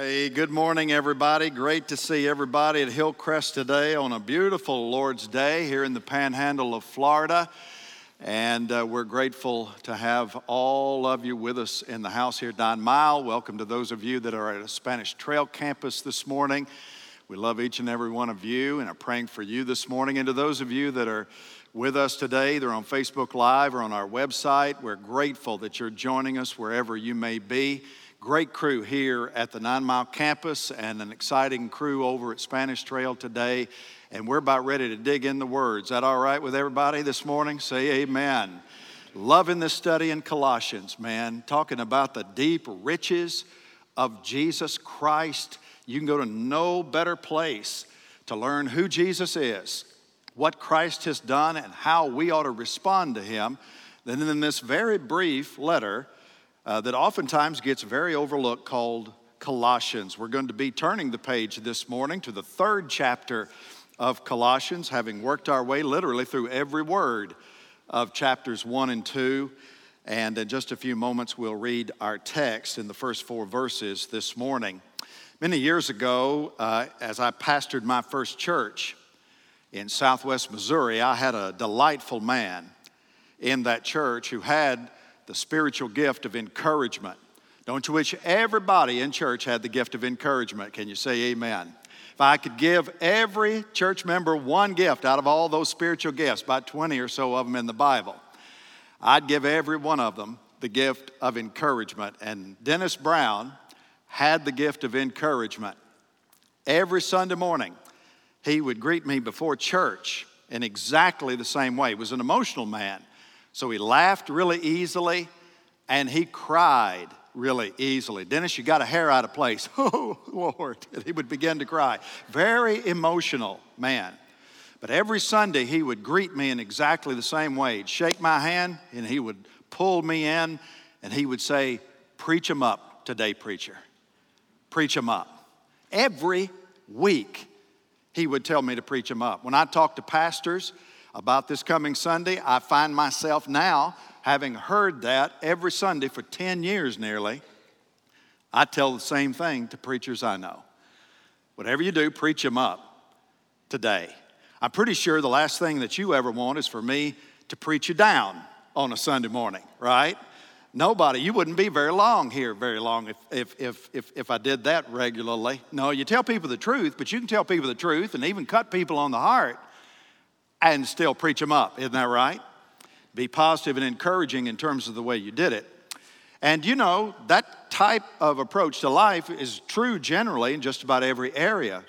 Hey, good morning, everybody. Great to see everybody at Hillcrest today on a beautiful Lord's Day here in the panhandle of Florida. And uh, we're grateful to have all of you with us in the house here Nine Mile. Welcome to those of you that are at a Spanish Trail campus this morning. We love each and every one of you and are praying for you this morning. And to those of you that are with us today, they're on Facebook Live or on our website, we're grateful that you're joining us wherever you may be. Great crew here at the Nine Mile campus and an exciting crew over at Spanish Trail today. And we're about ready to dig in the words. Is that all right with everybody this morning? Say amen. Loving this study in Colossians, man, talking about the deep riches of Jesus Christ. You can go to no better place to learn who Jesus is, what Christ has done, and how we ought to respond to him than in this very brief letter uh, that oftentimes gets very overlooked called Colossians. We're going to be turning the page this morning to the third chapter of Colossians, having worked our way literally through every word of chapters one and two. And in just a few moments, we'll read our text in the first four verses this morning. Many years ago, uh, as I pastored my first church in southwest Missouri, I had a delightful man in that church who had the spiritual gift of encouragement. Don't you wish everybody in church had the gift of encouragement? Can you say amen? If I could give every church member one gift out of all those spiritual gifts, about 20 or so of them in the Bible, I'd give every one of them the gift of encouragement. And Dennis Brown had the gift of encouragement. Every Sunday morning, he would greet me before church in exactly the same way. He was an emotional man. So he laughed really easily and he cried really easily. Dennis, you got a hair out of place. Oh, Lord. he would begin to cry. Very emotional man. But every Sunday he would greet me in exactly the same way. He'd shake my hand and he would pull me in and he would say, Preach him up today, preacher. Preach him up. Every week he would tell me to preach him up. When I talk to pastors, about this coming Sunday, I find myself now, having heard that every Sunday for 10 years nearly, I tell the same thing to preachers I know. Whatever you do, preach them up today. I'm pretty sure the last thing that you ever want is for me to preach you down on a Sunday morning, right? Nobody, you wouldn't be very long here, very long if, if, if, if, if I did that regularly. No, you tell people the truth, but you can tell people the truth and even cut people on the heart and still preach them up. Isn't that right? Be positive and encouraging in terms of the way you did it. And you know, that type of approach to life is true generally in just about every area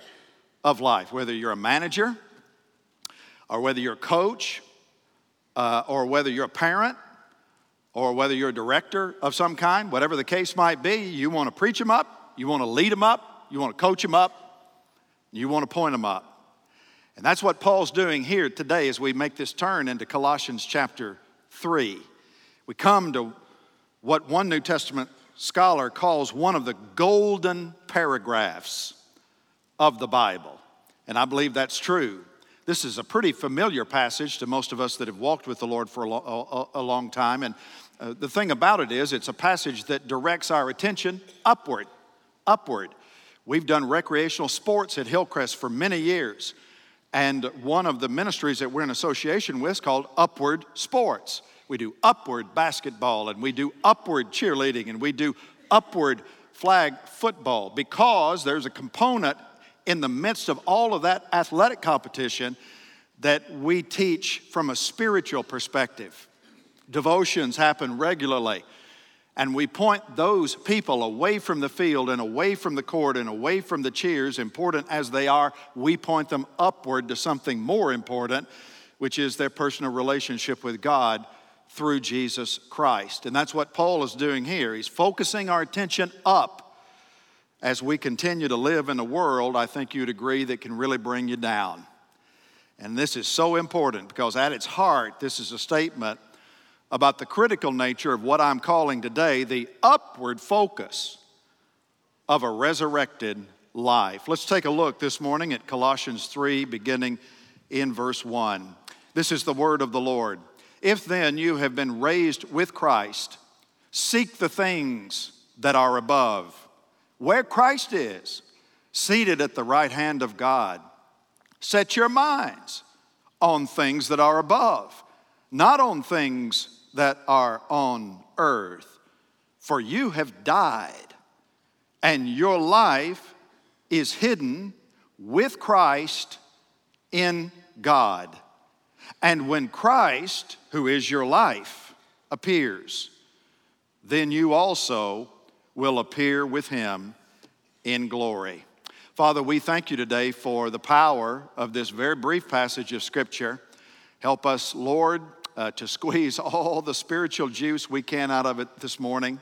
of life, whether you're a manager, or whether you're a coach, uh, or whether you're a parent, or whether you're a director of some kind, whatever the case might be, you want to preach them up, you want to lead them up, you want to coach them up, you want to point them up. And that's what Paul's doing here today as we make this turn into Colossians chapter 3. We come to what one New Testament scholar calls one of the golden paragraphs of the Bible. And I believe that's true. This is a pretty familiar passage to most of us that have walked with the Lord for a, lo- a, long time. And uh, the thing about it is, it's a passage that directs our attention upward. Upward. We've done recreational sports at Hillcrest for many years. And one of the ministries that we're in association with is called Upward Sports. We do upward basketball and we do upward cheerleading and we do upward flag football because there's a component in the midst of all of that athletic competition that we teach from a spiritual perspective. Devotions happen regularly. And we point those people away from the field and away from the court and away from the cheers, important as they are, we point them upward to something more important, which is their personal relationship with God through Jesus Christ. And that's what Paul is doing here. He's focusing our attention up as we continue to live in a world, I think you'd agree, that can really bring you down. And this is so important because at its heart, this is a statement about the critical nature of what I'm calling today the upward focus of a resurrected life. Let's take a look this morning at Colossians 3, beginning in verse 1. This is the word of the Lord. If then you have been raised with Christ, seek the things that are above, where Christ is, seated at the right hand of God. Set your minds on things that are above, not on things that are on earth. For you have died, and your life is hidden with Christ in God. And when Christ, who is your life, appears, then you also will appear with him in glory. Father, we thank you today for the power of this very brief passage of Scripture. Help us, Lord, uh, to squeeze all the spiritual juice we can out of it this morning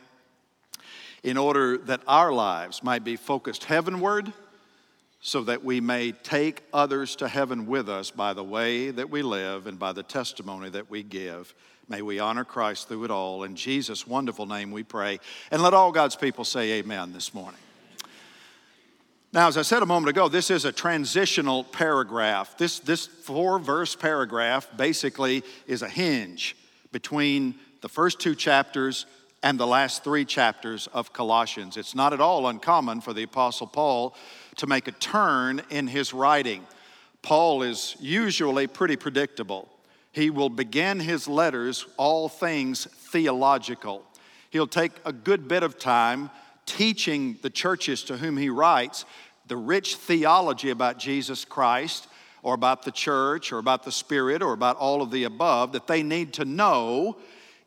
in order that our lives might be focused heavenward so that we may take others to heaven with us by the way that we live and by the testimony that we give. May we honor Christ through it all. In Jesus' wonderful name we pray. And let all God's people say amen this morning. Now, as I said a moment ago, this is a transitional paragraph. This, this four verse paragraph basically is a hinge between the first two chapters and the last three chapters of Colossians. It's not at all uncommon for the Apostle Paul to make a turn in his writing. Paul is usually pretty predictable. He will begin his letters, all things theological. He'll take a good bit of time teaching the churches to whom he writes the rich theology about Jesus Christ or about the church or about the Spirit or about all of the above that they need to know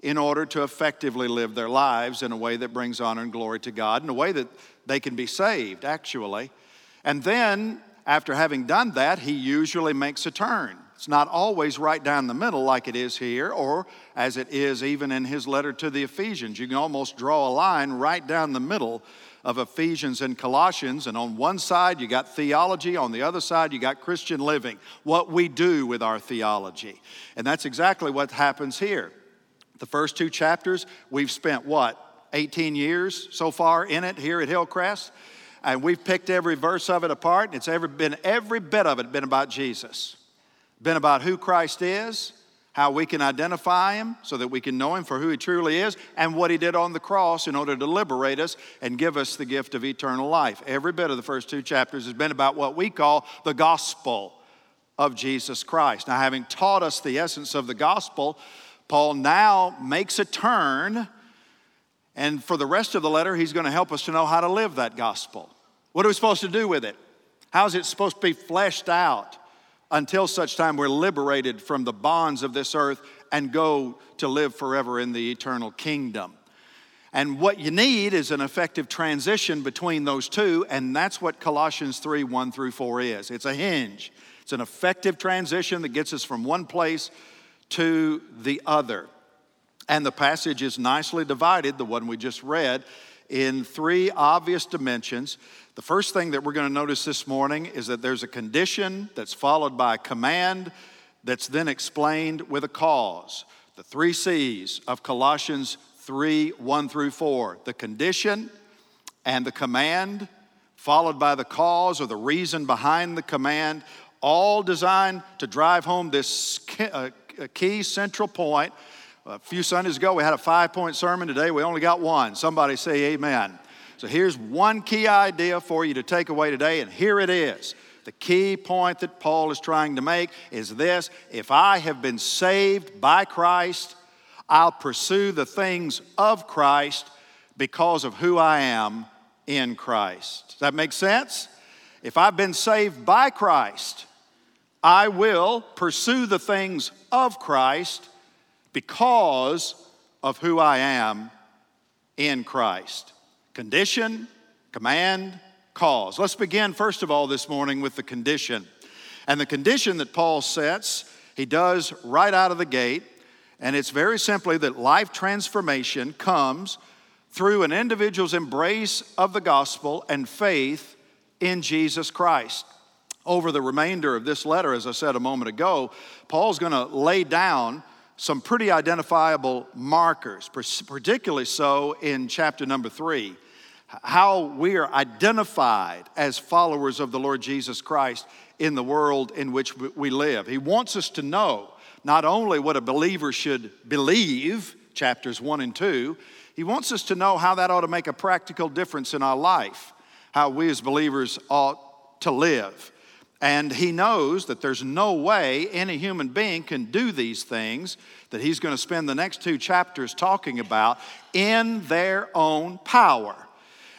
in order to effectively live their lives in a way that brings honor and glory to God, in a way that they can be saved, actually. And then, after having done that, he usually makes a turn. It's not always right down the middle like it is here, or as it is even in his letter to the Ephesians. You can almost draw a line right down the middle of Ephesians and Colossians. And on one side, you got theology, on the other side, you got Christian living, what we do with our theology. And that's exactly what happens here. The first two chapters, we've spent what, 18 years so far in it here at Hillcrest? and we've picked every verse of it apart. and It's ever been every bit of it been about Jesus, been about who Christ is, how we can identify him so that we can know him for who he truly is, and what he did on the cross in order to liberate us and give us the gift of eternal life. Every bit of the first two chapters has been about what we call the gospel of Jesus Christ. Now, having taught us the essence of the gospel, Paul now makes a turn and for the rest of the letter, he's going to help us to know how to live that gospel. What are we supposed to do with it? How is it supposed to be fleshed out until such time we're liberated from the bonds of this earth and go to live forever in the eternal kingdom? And what you need is an effective transition between those two, and that's what Colossians 3 1 through 4 is. It's a hinge, it's an effective transition that gets us from one place to the other. And the passage is nicely divided, the one we just read, in three obvious dimensions. The first thing that we're going to notice this morning is that there's a condition that's followed by a command that's then explained with a cause. The three C's of Colossians 3 1 through 4 the condition and the command, followed by the cause or the reason behind the command, all designed to drive home this uh, key central point a few Sundays ago, we had a five point sermon. Today, we only got one. Somebody say amen. So, here's one key idea for you to take away today, and here it is. The key point that Paul is trying to make is this if I have been saved by Christ, I'll pursue the things of Christ because of who I am in Christ. Does that make sense? If I've been saved by Christ, I will pursue the things of Christ because of who I am in Christ. Condition, command, cause. Let's begin, first of all, this morning with the condition. And the condition that Paul sets, he does right out of the gate, and it's very simply that life transformation comes through an individual's embrace of the gospel and faith in Jesus Christ. Over the remainder of this letter, as I said a moment ago, Paul's going to lay down some pretty identifiable markers, particularly so in chapter number three, how we are identified as followers of the Lord Jesus Christ in the world in which we live. He wants us to know not only what a believer should believe, chapters one and two, he wants us to know how that ought to make a practical difference in our life. how we as believers ought to live. And he knows that there's no way any human being can do these things that he's going to spend the next two chapters talking about in their own power.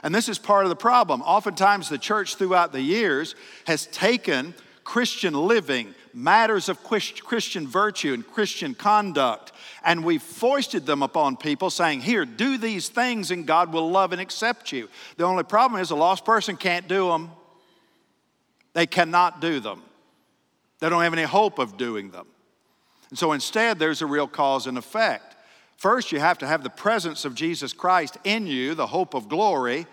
And this is part of the problem. Oftentimes, the church throughout the years has taken Christian living, matters of Christian virtue and Christian conduct, and we've foisted them upon people saying, Here, do these things and God will love and accept you. The only problem is a lost person can't do them. They cannot do them. They don't have any hope of doing them. And so instead, there's a real cause and effect. First, you have to have the presence of Jesus Christ in you, the hope of glory.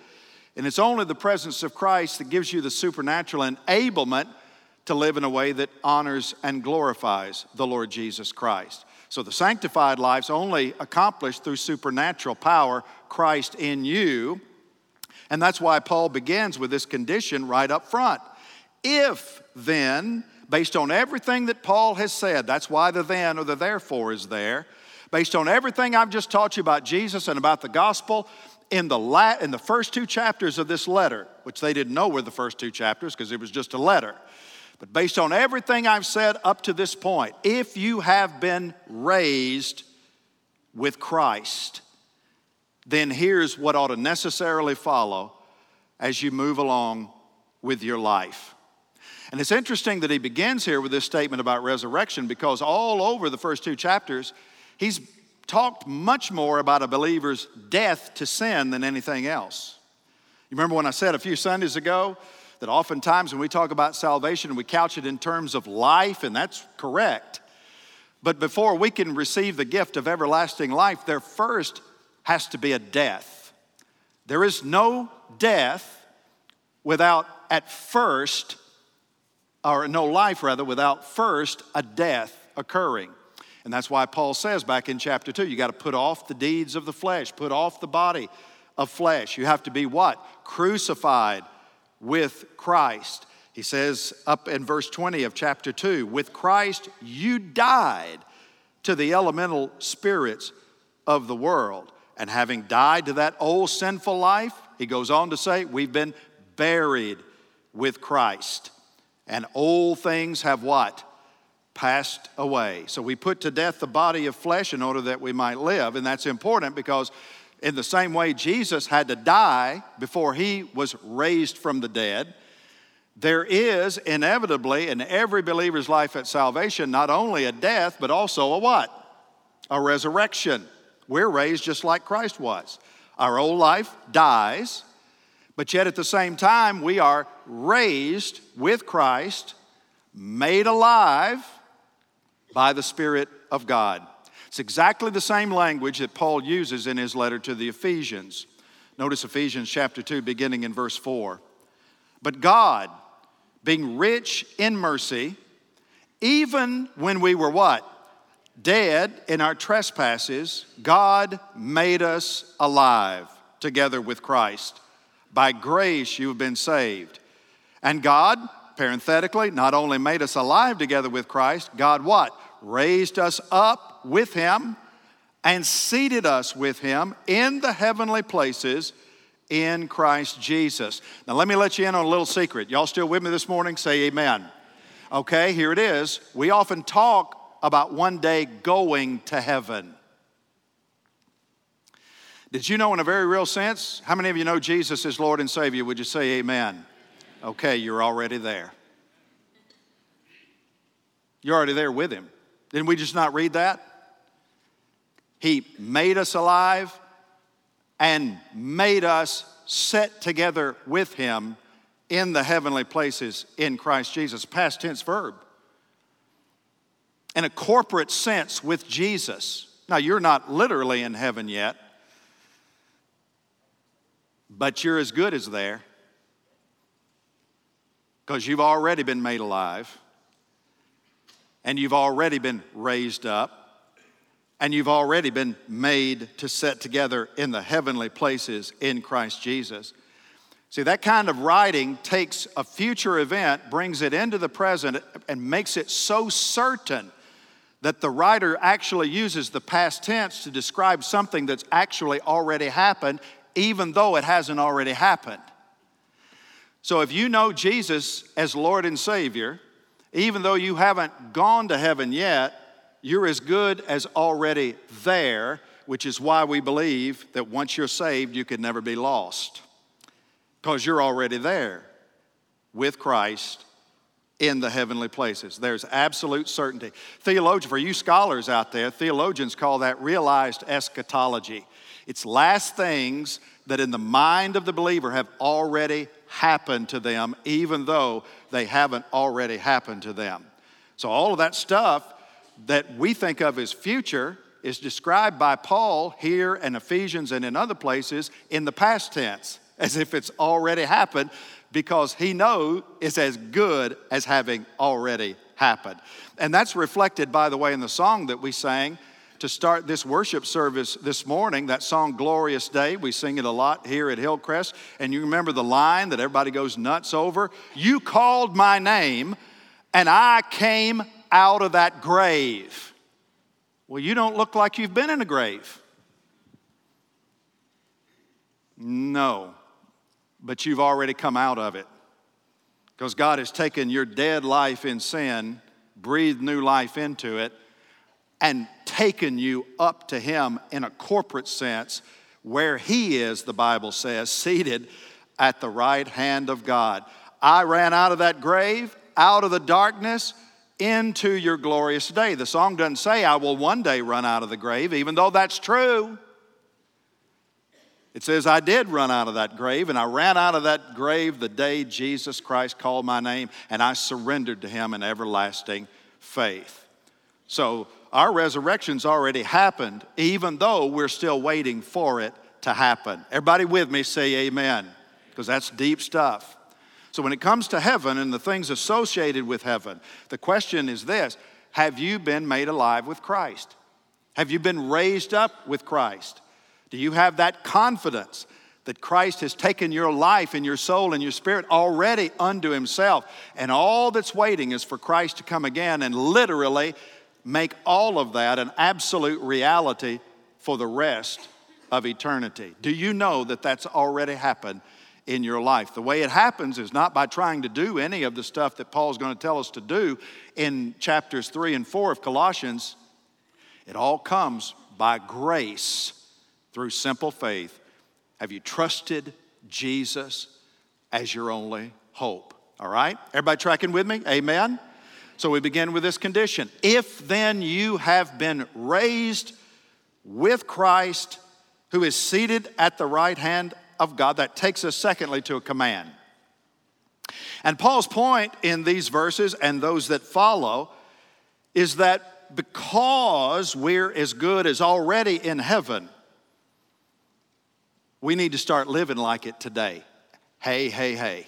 And it's only the presence of Christ that gives you the supernatural enablement to live in a way that honors and glorifies the Lord Jesus Christ. So the sanctified life's only accomplished through supernatural power, Christ in you. And that's why Paul begins with this condition right up front. If then, based on everything that Paul has said, that's why the then or the therefore is there, based on everything I've just taught you about Jesus and about the gospel, in the, la- in the first two chapters of this letter, which they didn't know were the first two chapters because it was just a letter, but based on everything I've said up to this point, if you have been raised with Christ, then here's what ought to necessarily follow as you move along with your life. And it's interesting that he begins here with this statement about resurrection because all over the first two chapters, he's talked much more about a believer's death to sin than anything else. You remember when I said a few Sundays ago that oftentimes when we talk about salvation, we couch it in terms of life, and that's correct. But before we can receive the gift of everlasting life, there first has to be a death. There is no death without at first or no life rather, without first a death occurring. And that's why Paul says back in chapter 2, you got to put off the deeds of the flesh, put off the body of flesh. You have to be what? Crucified with Christ. He says up in verse 20 of chapter 2, with Christ you died to the elemental spirits of the world. And having died to that old sinful life, he goes on to say, we've been buried with Christ and old things have what? Passed away. So we put to death the body of flesh in order that we might live. And that's important because, in the same way Jesus had to die before he was raised from the dead, there is inevitably in every believer's life at salvation not only a death, but also a what? A resurrection. We're raised just like Christ was. Our old life dies, but yet at the same time, we are raised with Christ, made alive by the Spirit of God. It's exactly the same language that Paul uses in his letter to the Ephesians. Notice Ephesians chapter 2, beginning in verse 4. But God, being rich in mercy, even when we were what? Dead in our trespasses, God made us alive together with Christ. By grace you have been saved. And God, parenthetically, not only made us alive together with Christ, God what? Raised us up with Him and seated us with Him in the heavenly places in Christ Jesus. Now, let me let you in on a little secret. Y'all still with me this morning? Say amen. Okay, here it is. We often talk about one day going to heaven. Did you know, in a very real sense, how many of you know Jesus is Lord and Savior? Would you say amen? Okay, you're already there. You're already there with Him. Didn't we just not read that? He made us alive and made us set together with Him in the heavenly places in Christ Jesus. Past tense verb. In a corporate sense with Jesus. Now, you're not literally in heaven yet but you're as good as there because you've already been made alive and you've already been raised up and you've already been made to set together in the heavenly places in Christ Jesus. See, that kind of writing takes a future event, brings it into the present, and makes it so certain that the writer actually uses the past tense to describe something that's actually already happened even though it hasn't already happened. So if you know Jesus as Lord and Savior, even though you haven't gone to heaven yet, you're as good as already there, which is why we believe that once you're saved, you can never be lost. Because you're already there with Christ in the heavenly places. There's absolute certainty. Theologian, for you scholars out there, theologians call that realized eschatology. It's last things that in the mind of the believer have already happened to them, even though they haven't already happened to them. So, all of that stuff that we think of as future is described by Paul here in Ephesians and in other places in the past tense, as if it's already happened, because he knows it's as good as having already happened. And that's reflected, by the way, in the song that we sang to start this worship service this morning. That song, Glorious Day, we sing it a lot here at Hillcrest. And you remember the line that everybody goes nuts over? You called my name, and I came out of that grave. Well, you don't look like you've been in a grave. No, but you've already come out of it. Because God has taken your dead life in sin, breathed new life into it, and taken you up to Him in a corporate sense, where He is, the Bible says, seated at the right hand of God. I ran out of that grave, out of the darkness, into your glorious day. The song doesn't say, I will one day run out of the grave, even though that's true. It says, I did run out of that grave, and I ran out of that grave the day Jesus Christ called my name, and I surrendered to him in everlasting faith. So, our resurrection's already happened, even though we're still waiting for it to happen. Everybody with me say amen, because that's deep stuff. So, when it comes to heaven and the things associated with heaven, the question is this Have you been made alive with Christ? Have you been raised up with Christ? Do you have that confidence that Christ has taken your life and your soul and your spirit already unto Himself? And all that's waiting is for Christ to come again and literally make all of that an absolute reality for the rest of eternity. Do you know that that's already happened in your life? The way it happens is not by trying to do any of the stuff that Paul's going to tell us to do in chapters 3 and 4 of Colossians. It all comes by grace through simple faith. Have you trusted Jesus as your only hope? All right? Everybody tracking with me? Amen? So we begin with this condition. If then you have been raised with Christ, who is seated at the right hand of God, that takes us, secondly, to a command. And Paul's point in these verses and those that follow is that because we're as good as already in heaven, we need to start living like it today. Hey, hey, hey.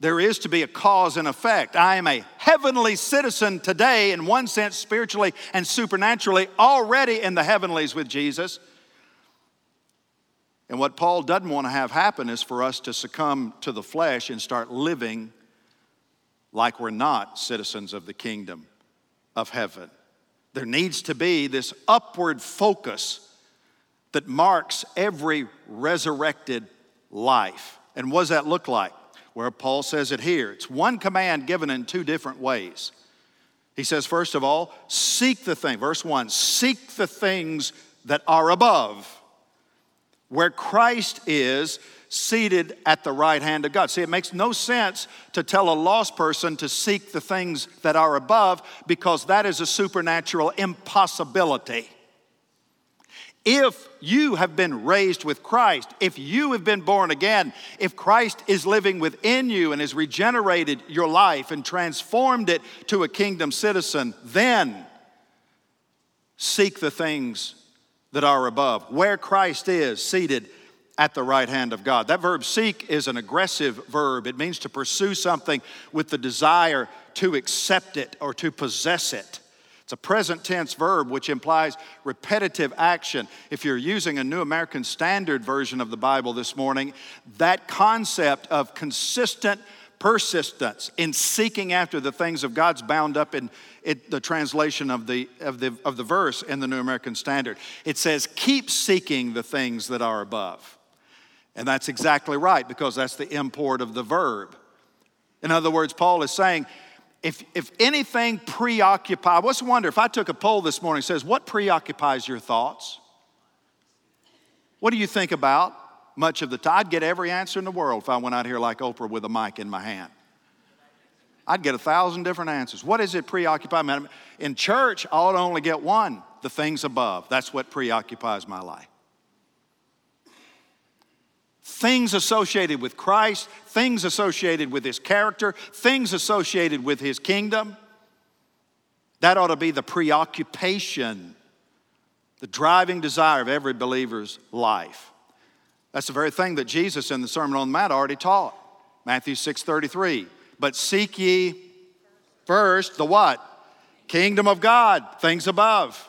There is to be a cause and effect. I am a heavenly citizen today, in one sense, spiritually and supernaturally, already in the heavenlies with Jesus. And what Paul doesn't want to have happen is for us to succumb to the flesh and start living like we're not citizens of the kingdom of heaven. There needs to be this upward focus that marks every resurrected life. And what does that look like? Where Paul says it here. It's one command given in two different ways. He says, first of all, seek the thing. Verse 1 seek the things that are above, where Christ is seated at the right hand of God. See, it makes no sense to tell a lost person to seek the things that are above because that is a supernatural impossibility. If you have been raised with Christ, if you have been born again, if Christ is living within you and has regenerated your life and transformed it to a kingdom citizen, then seek the things that are above, where Christ is seated at the right hand of God. That verb seek is an aggressive verb. It means to pursue something with the desire to accept it or to possess it. It's a present tense verb which implies repetitive action. If you're using a New American Standard version of the Bible this morning, that concept of consistent persistence in seeking after the things of God's bound up in it, the translation of the, of, the, of the verse in the New American Standard. It says, Keep seeking the things that are above. And that's exactly right because that's the import of the verb. In other words, Paul is saying, if, if anything preoccupies, what's the wonder if I took a poll this morning says, what preoccupies your thoughts? What do you think about much of the time? I'd get every answer in the world if I went out here like Oprah with a mic in my hand. I'd get a thousand different answers. What is it preoccupy me? In church, I ought to only get one the things above. That's what preoccupies my life. Things associated with Christ, things associated with His character, things associated with His kingdom. That ought to be the preoccupation, the driving desire of every believer's life. That's the very thing that Jesus in the Sermon on the Mount already taught. Matthew 6:33. But seek ye first the what? Kingdom of God, things above.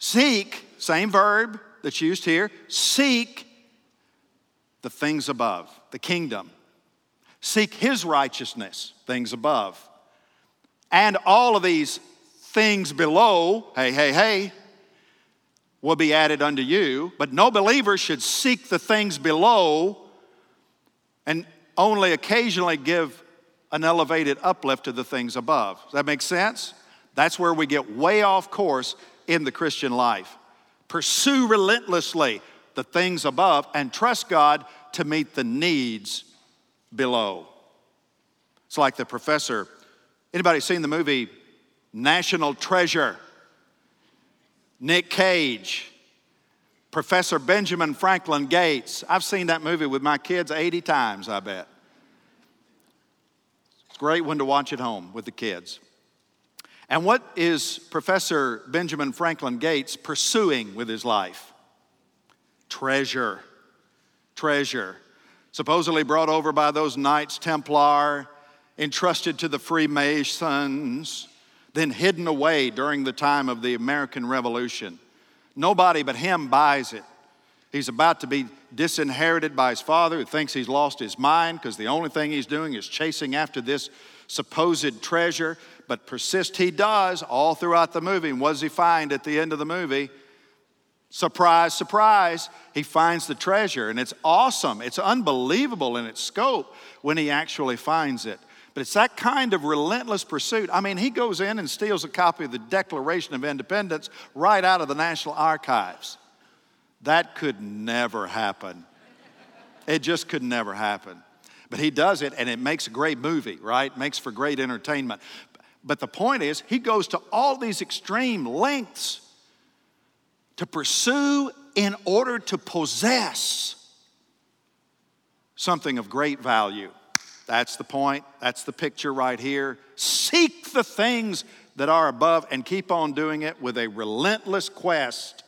Seek, same verb that's used here, seek the things above, the kingdom. Seek his righteousness, things above. And all of these things below, hey, hey, hey, will be added unto you. But no believer should seek the things below and only occasionally give an elevated uplift to the things above. Does that make sense? That's where we get way off course in the Christian life. Pursue relentlessly the things above and trust God to meet the needs below. It's like the professor. Anybody seen the movie National Treasure? Nick Cage, Professor Benjamin Franklin Gates. I've seen that movie with my kids 80 times, I bet. It's a great one to watch at home with the kids. And what is Professor Benjamin Franklin Gates pursuing with his life? Treasure. Treasure. Supposedly brought over by those Knights Templar, entrusted to the Freemasons, then hidden away during the time of the American Revolution. Nobody but him buys it. He's about to be disinherited by his father who thinks he's lost his mind because the only thing he's doing is chasing after this supposed treasure, but persist he does all throughout the movie. And what does he find at the end of the movie? Surprise, surprise, he finds the treasure, and it's awesome. It's unbelievable in its scope when he actually finds it. But it's that kind of relentless pursuit. I mean, he goes in and steals a copy of the Declaration of Independence right out of the National Archives. That could never happen. It just could never happen. But he does it, and it makes a great movie, right? Makes for great entertainment. But the point is, he goes to all these extreme lengths to pursue in order to possess something of great value. That's the point. That's the picture right here. Seek the things that are above and keep on doing it with a relentless quest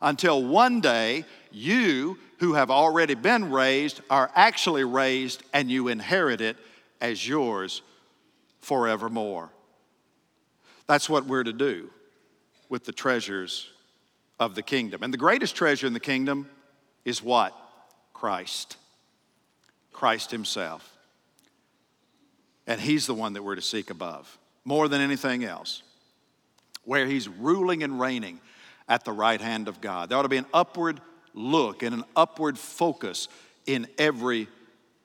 until one day you who have already been raised are actually raised and you inherit it as yours forevermore. That's what we're to do with the treasures of the kingdom. And the greatest treasure in the kingdom is what? Christ. Christ Himself. And He's the one that we're to seek above more than anything else, where He's ruling and reigning at the right hand of God. There ought to be an upward look and an upward focus in every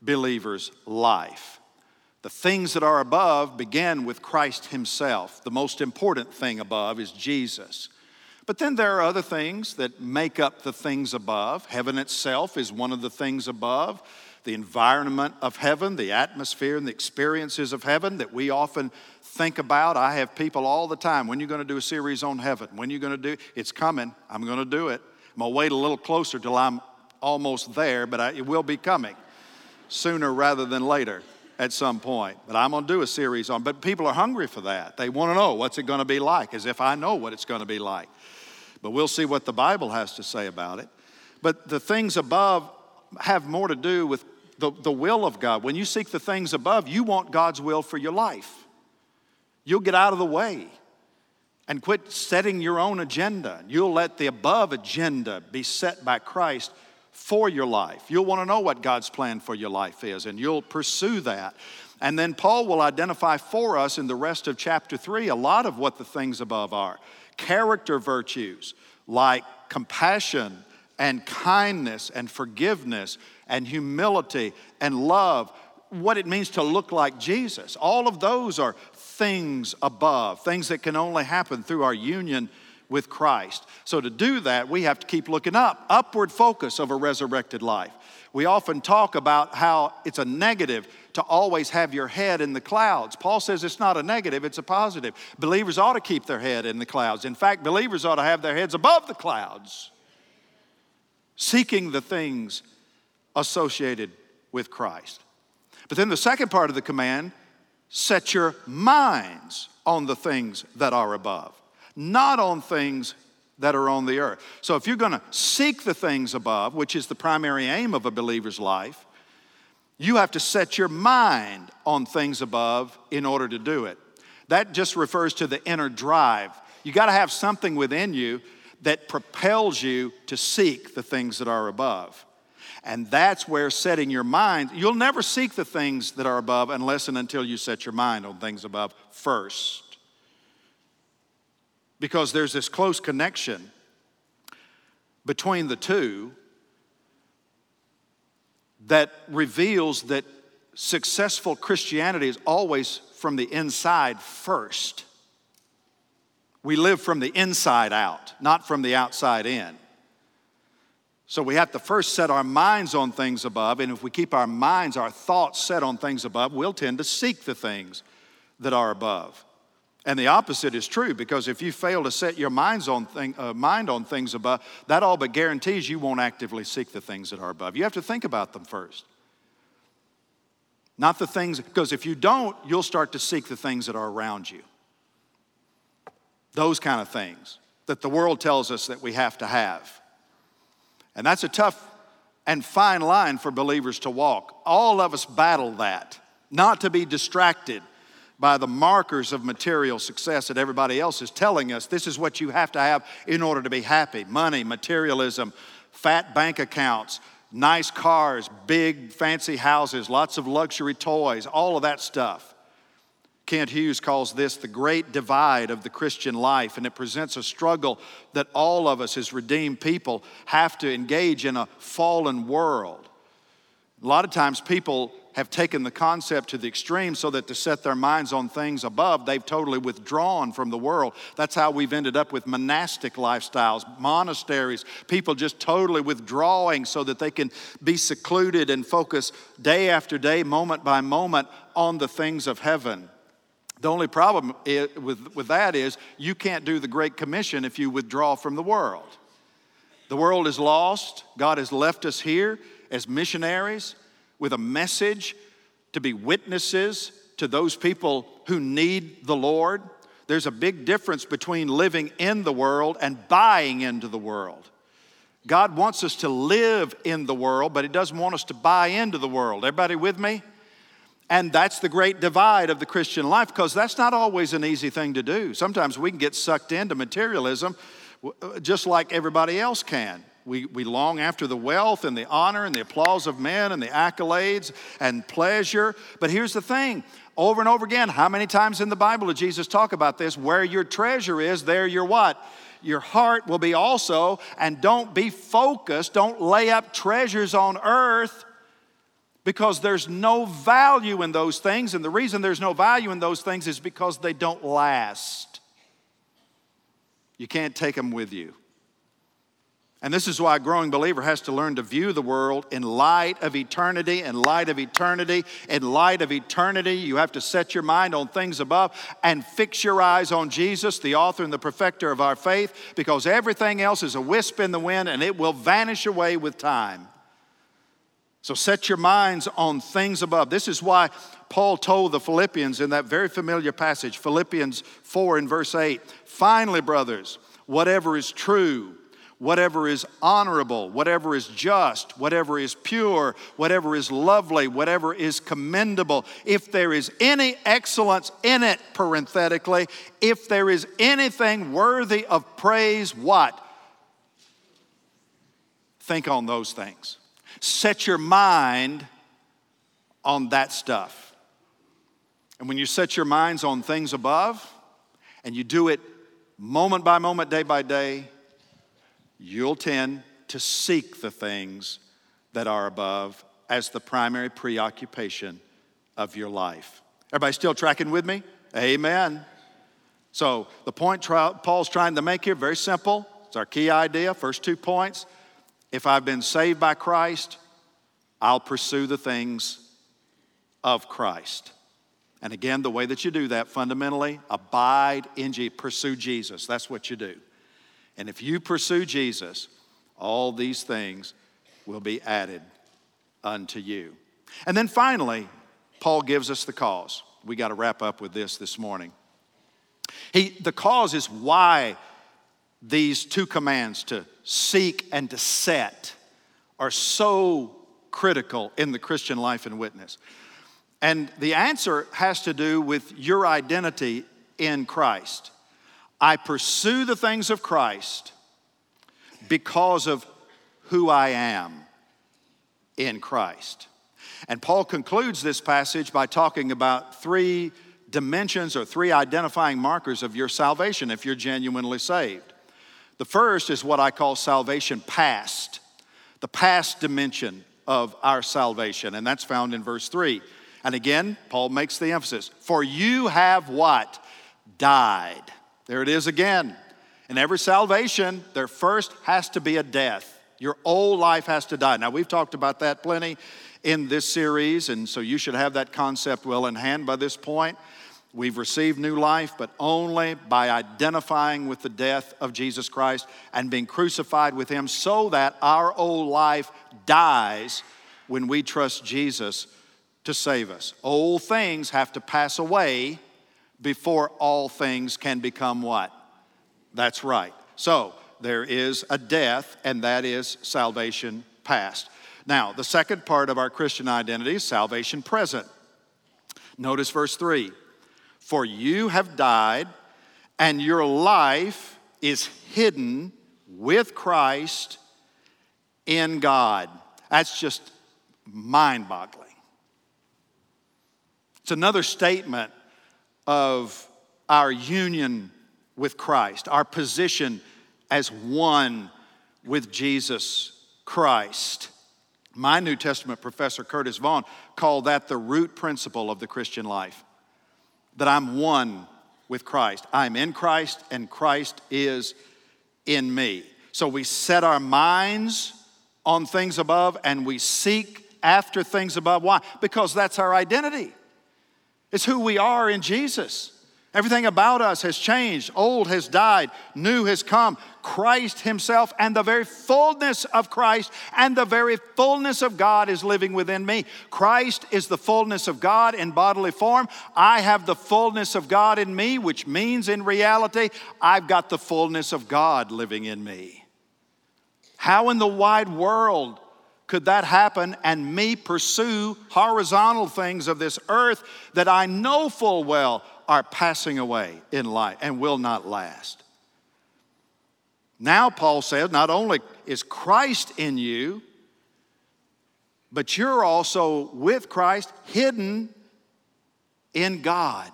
believer's life. The things that are above begin with Christ Himself. The most important thing above is Jesus. But then there are other things that make up the things above. Heaven itself is one of the things above. The environment of heaven, the atmosphere, and the experiences of heaven that we often think about. I have people all the time, when are you're going to do a series on heaven? When are you're going to do it's coming. I'm going to do it. I'm going to wait a little closer till I'm almost there, but I, it will be coming sooner rather than later at some point. But I'm going to do a series on, but people are hungry for that. They want to know what's it going to be like, as if I know what it's going to be like. But we'll see what the Bible has to say about it. But the things above have more to do with the, the will of God. When you seek the things above, you want God's will for your life. You'll get out of the way and quit setting your own agenda. You'll let the above agenda be set by Christ for your life. You'll want to know what God's plan for your life is, and you'll pursue that. And then Paul will identify for us in the rest of chapter 3 a lot of what the things above are character virtues like compassion and kindness and forgiveness and humility and love, what it means to look like Jesus. All of those are things above, things that can only happen through our union with Christ. So to do that, we have to keep looking up, upward focus of a resurrected life. We often talk about how it's a negative to always have your head in the clouds. Paul says it's not a negative, it's a positive. Believers ought to keep their head in the clouds. In fact, believers ought to have their heads above the clouds, seeking the things associated with Christ. But then the second part of the command set your minds on the things that are above, not on things that are on the earth. So if you're going to seek the things above, which is the primary aim of a believer's life, you have to set your mind on things above in order to do it. That just refers to the inner drive. You got to have something within you that propels you to seek the things that are above. And that's where setting your mind, you'll never seek the things that are above unless and until you set your mind on things above first because there's this close connection between the two that reveals that successful Christianity is always from the inside first. We live from the inside out, not from the outside in. So we have to first set our minds on things above, and if we keep our minds, our thoughts set on things above, we'll tend to seek the things that are above. And the opposite is true because if you fail to set your minds on thing, uh, mind on things above, that all but guarantees you won't actively seek the things that are above. You have to think about them first. Not the things, because if you don't, you'll start to seek the things that are around you. Those kind of things that the world tells us that we have to have. And that's a tough and fine line for believers to walk. All of us battle that, not to be distracted by the markers of material success that everybody else is telling us this is what you have to have in order to be happy money, materialism, fat bank accounts, nice cars, big fancy houses, lots of luxury toys, all of that stuff. Kent Hughes calls this the great divide of the Christian life, and it presents a struggle that all of us as redeemed people have to engage in a fallen world. A lot of times people have taken the concept to the extreme so that to set their minds on things above, they've totally withdrawn from the world. That's how we've ended up with monastic lifestyles, monasteries, people just totally withdrawing so that they can be secluded and focus day after day, moment by moment, on the things of heaven. The only problem with, with that is you can't do the Great Commission if you withdraw from the world. The world is lost. God has left us here as missionaries with a message to be witnesses to those people who need the Lord. There's a big difference between living in the world and buying into the world. God wants us to live in the world, but He doesn't want us to buy into the world. Everybody with me? And that's the great divide of the Christian life because that's not always an easy thing to do. Sometimes we can get sucked into materialism just like everybody else can. We, we long after the wealth and the honor and the applause of men and the accolades and pleasure. But here's the thing over and over again, how many times in the Bible did Jesus talk about this? Where your treasure is, there your what? Your heart will be also. And don't be focused, don't lay up treasures on earth because there's no value in those things. And the reason there's no value in those things is because they don't last. You can't take them with you. And this is why a growing believer has to learn to view the world in light of eternity, in light of eternity, in light of eternity. You have to set your mind on things above and fix your eyes on Jesus, the author and the perfecter of our faith, because everything else is a wisp in the wind and it will vanish away with time. So set your minds on things above. This is why Paul told the Philippians in that very familiar passage, Philippians 4 and verse 8 finally, brothers, whatever is true whatever is honorable, whatever is just, whatever is pure, whatever is lovely, whatever is commendable, if there is any excellence in it, parenthetically, if there is anything worthy of praise, what? Think on those things. Set your mind on that stuff. And when you set your minds on things above, and you do it moment by moment, day by day, you'll tend to seek the things that are above as the primary preoccupation of your life. Everybody still tracking with me? Amen. So, the point Paul's trying to make here, very simple. It's our key idea, first two points. If I've been saved by Christ, I'll pursue the things of Christ. And again, the way that you do that fundamentally, abide in Jesus, pursue Jesus. That's what you do. And if you pursue Jesus, all these things will be added unto you. And then finally, Paul gives us the cause. We got to wrap up with this this morning. He, the cause is why these two commands to seek and to set are so critical in the Christian life and witness. And the answer has to do with your identity in Christ. I pursue the things of Christ because of who I am in Christ. And Paul concludes this passage by talking about three dimensions or three identifying markers of your salvation if you're genuinely saved. The first is what I call salvation past, the past dimension of our salvation, and that's found in verse 3. And again, Paul makes the emphasis for you have what? Died. There it is again. In every salvation, there first has to be a death. Your old life has to die. Now, we've talked about that plenty in this series, and so you should have that concept well in hand by this point. We've received new life, but only by identifying with the death of Jesus Christ and being crucified with Him so that our old life dies when we trust Jesus to save us. Old things have to pass away before all things can become what? That's right. So there is a death, and that is salvation past. Now, the second part of our Christian identity is salvation present. Notice verse 3 For you have died, and your life is hidden with Christ in God. That's just mind boggling. It's another statement of our union with Christ, our position as one with Jesus Christ. My New Testament professor, Curtis Vaughan, called that the root principle of the Christian life that I'm one with Christ. I'm in Christ, and Christ is in me. So we set our minds on things above and we seek after things above. Why? Because that's our identity, it's who we are in Jesus. Everything about us has changed. Old has died, new has come. Christ Himself and the very fullness of Christ and the very fullness of God is living within me. Christ is the fullness of God in bodily form. I have the fullness of God in me, which means in reality, I've got the fullness of God living in me. How in the wide world could that happen and me pursue horizontal things of this earth that I know full well are passing away in life and will not last? Now, Paul says, not only is Christ in you, but you're also with Christ hidden in God.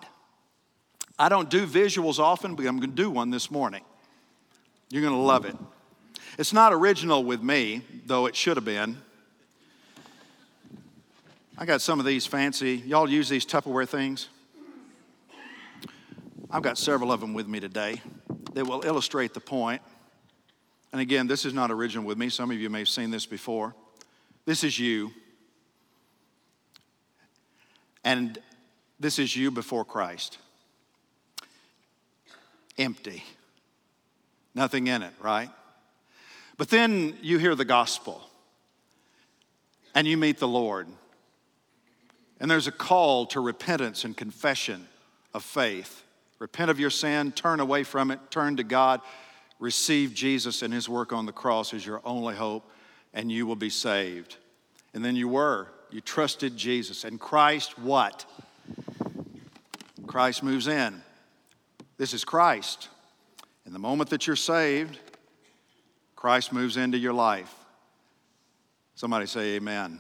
I don't do visuals often, but I'm going to do one this morning. You're going to love it. It's not original with me, though it should have been. I got some of these fancy, y'all use these Tupperware things? I've got several of them with me today that will illustrate the point. And again, this is not original with me. Some of you may have seen this before. This is you. And this is you before Christ. Empty. Nothing in it, right? But then you hear the gospel and you meet the Lord. And there's a call to repentance and confession of faith. Repent of your sin, turn away from it, turn to God, receive Jesus and his work on the cross as your only hope, and you will be saved. And then you were. You trusted Jesus. And Christ, what? Christ moves in. This is Christ. In the moment that you're saved, Christ moves into your life. Somebody say, Amen.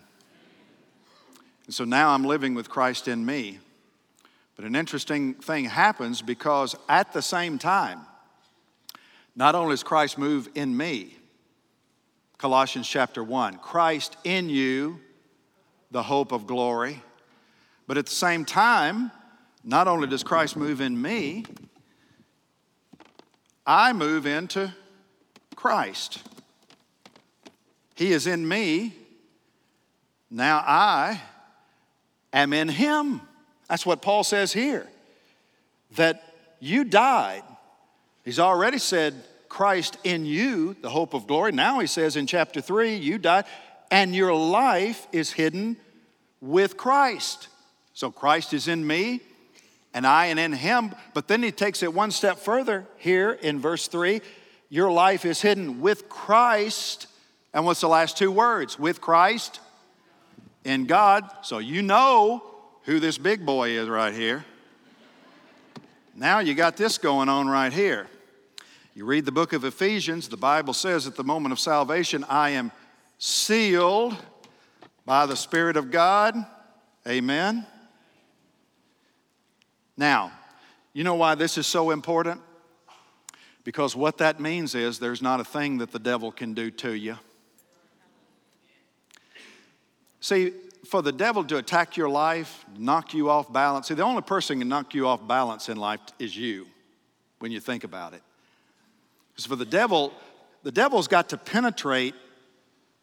And so now I'm living with Christ in me. But an interesting thing happens because at the same time, not only does Christ move in me, Colossians chapter 1. Christ in you, the hope of glory. But at the same time, not only does Christ move in me, I move into Christ. He is in me. Now I am in him. That's what Paul says here. That you died. He's already said, Christ in you, the hope of glory. Now he says in chapter 3, you died, and your life is hidden with Christ. So Christ is in me, and I and in him. But then he takes it one step further here in verse 3 your life is hidden with Christ. And what's the last two words? With Christ in God. So you know who this big boy is right here. Now you got this going on right here. You read the book of Ephesians, the Bible says at the moment of salvation, I am sealed by the Spirit of God. Amen. Now, you know why this is so important? Because what that means is there's not a thing that the devil can do to you. See, for the devil to attack your life, knock you off balance, see, the only person can knock you off balance in life is you when you think about it. Because for the devil, the devil's got to penetrate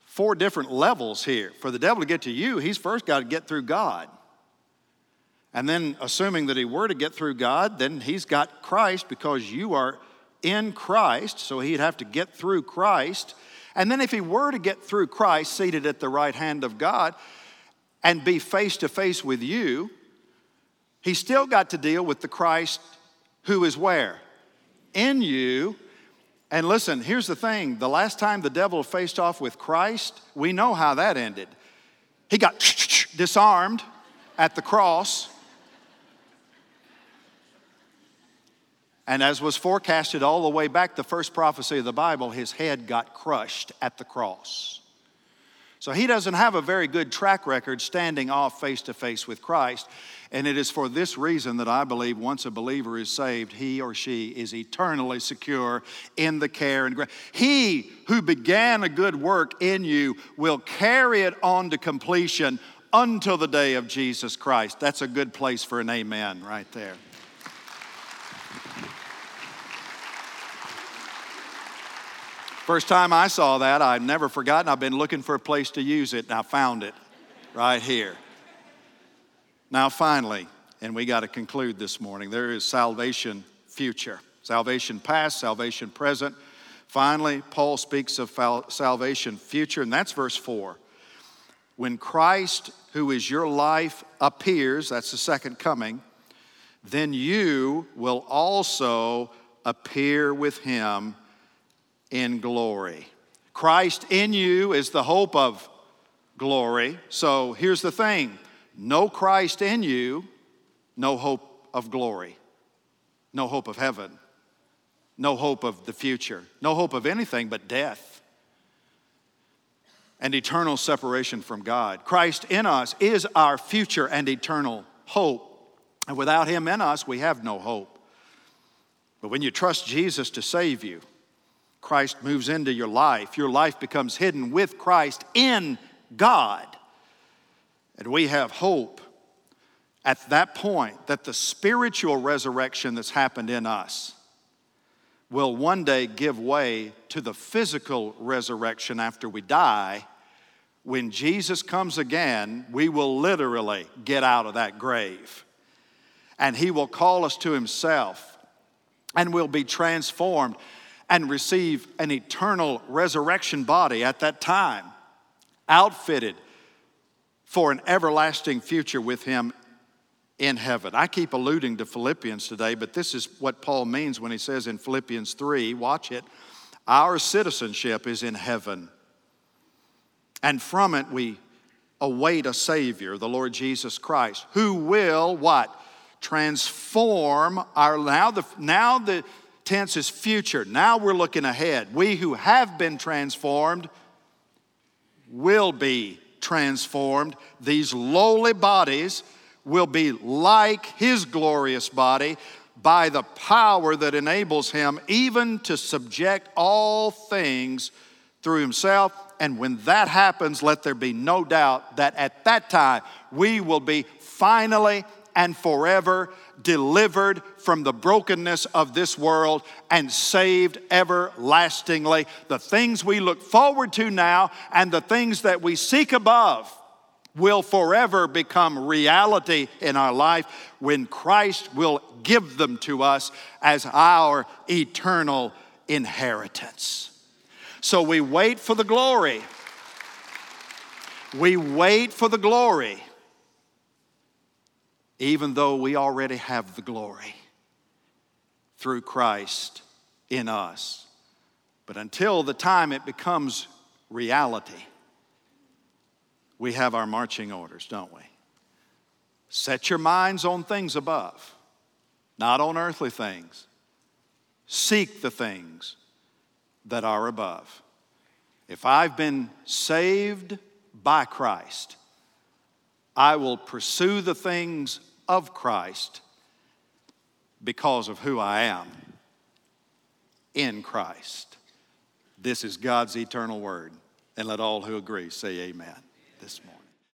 four different levels here. For the devil to get to you, he's first got to get through God. And then, assuming that he were to get through God, then he's got Christ because you are in Christ, so he'd have to get through Christ. And then, if he were to get through Christ, seated at the right hand of God, and be face to face with you, he still got to deal with the Christ who is where? In you. And listen, here's the thing the last time the devil faced off with Christ, we know how that ended. He got disarmed at the cross. And as was forecasted all the way back, the first prophecy of the Bible, his head got crushed at the cross. So he doesn't have a very good track record standing off face to face with Christ. And it is for this reason that I believe once a believer is saved, he or she is eternally secure in the care and grace. He who began a good work in you will carry it on to completion until the day of Jesus Christ. That's a good place for an amen right there. First time I saw that, I've never forgotten. I've been looking for a place to use it, and I found it right here. Now, finally, and we got to conclude this morning, there is salvation future, salvation past, salvation present. Finally, Paul speaks of salvation future, and that's verse 4. When Christ, who is your life, appears, that's the second coming, then you will also appear with him in glory. Christ in you is the hope of glory. So here's the thing no Christ in you, no hope of glory, no hope of heaven, no hope of the future, no hope of anything but death and eternal separation from God. Christ in us is our future and eternal hope. And without Him in us, we have no hope. But when you trust Jesus to save you, Christ moves into your life. Your life becomes hidden with Christ in God. And we have hope at that point that the spiritual resurrection that's happened in us will one day give way to the physical resurrection after we die. When Jesus comes again, we will literally get out of that grave. And he will call us to himself and we'll be transformed and receive an eternal resurrection body at that time, outfitted for an everlasting future with Him in heaven. I keep alluding to Philippians today, but this is what Paul means when he says in Philippians 3 watch it, our citizenship is in heaven. And from it we await a Savior, the Lord Jesus Christ, who will what? Transform our now the now the tense is future. Now we're looking ahead. We who have been transformed will be transformed. These lowly bodies will be like his glorious body by the power that enables him even to subject all things through himself. And when that happens, let there be no doubt that at that time we will be finally and forever delivered from the brokenness of this world and saved everlastingly. The things we look forward to now and the things that we seek above will forever become reality in our life when Christ will give them to us as our eternal inheritance. So we wait for the glory. We wait for the glory, even though we already have the glory through Christ in us. But until the time it becomes reality, we have our marching orders, don't we? Set your minds on things above, not on earthly things. Seek the things that are above. If I've been saved by Christ, I will pursue the things of Christ because of who I am in Christ. This is God's eternal word. And let all who agree say amen this morning.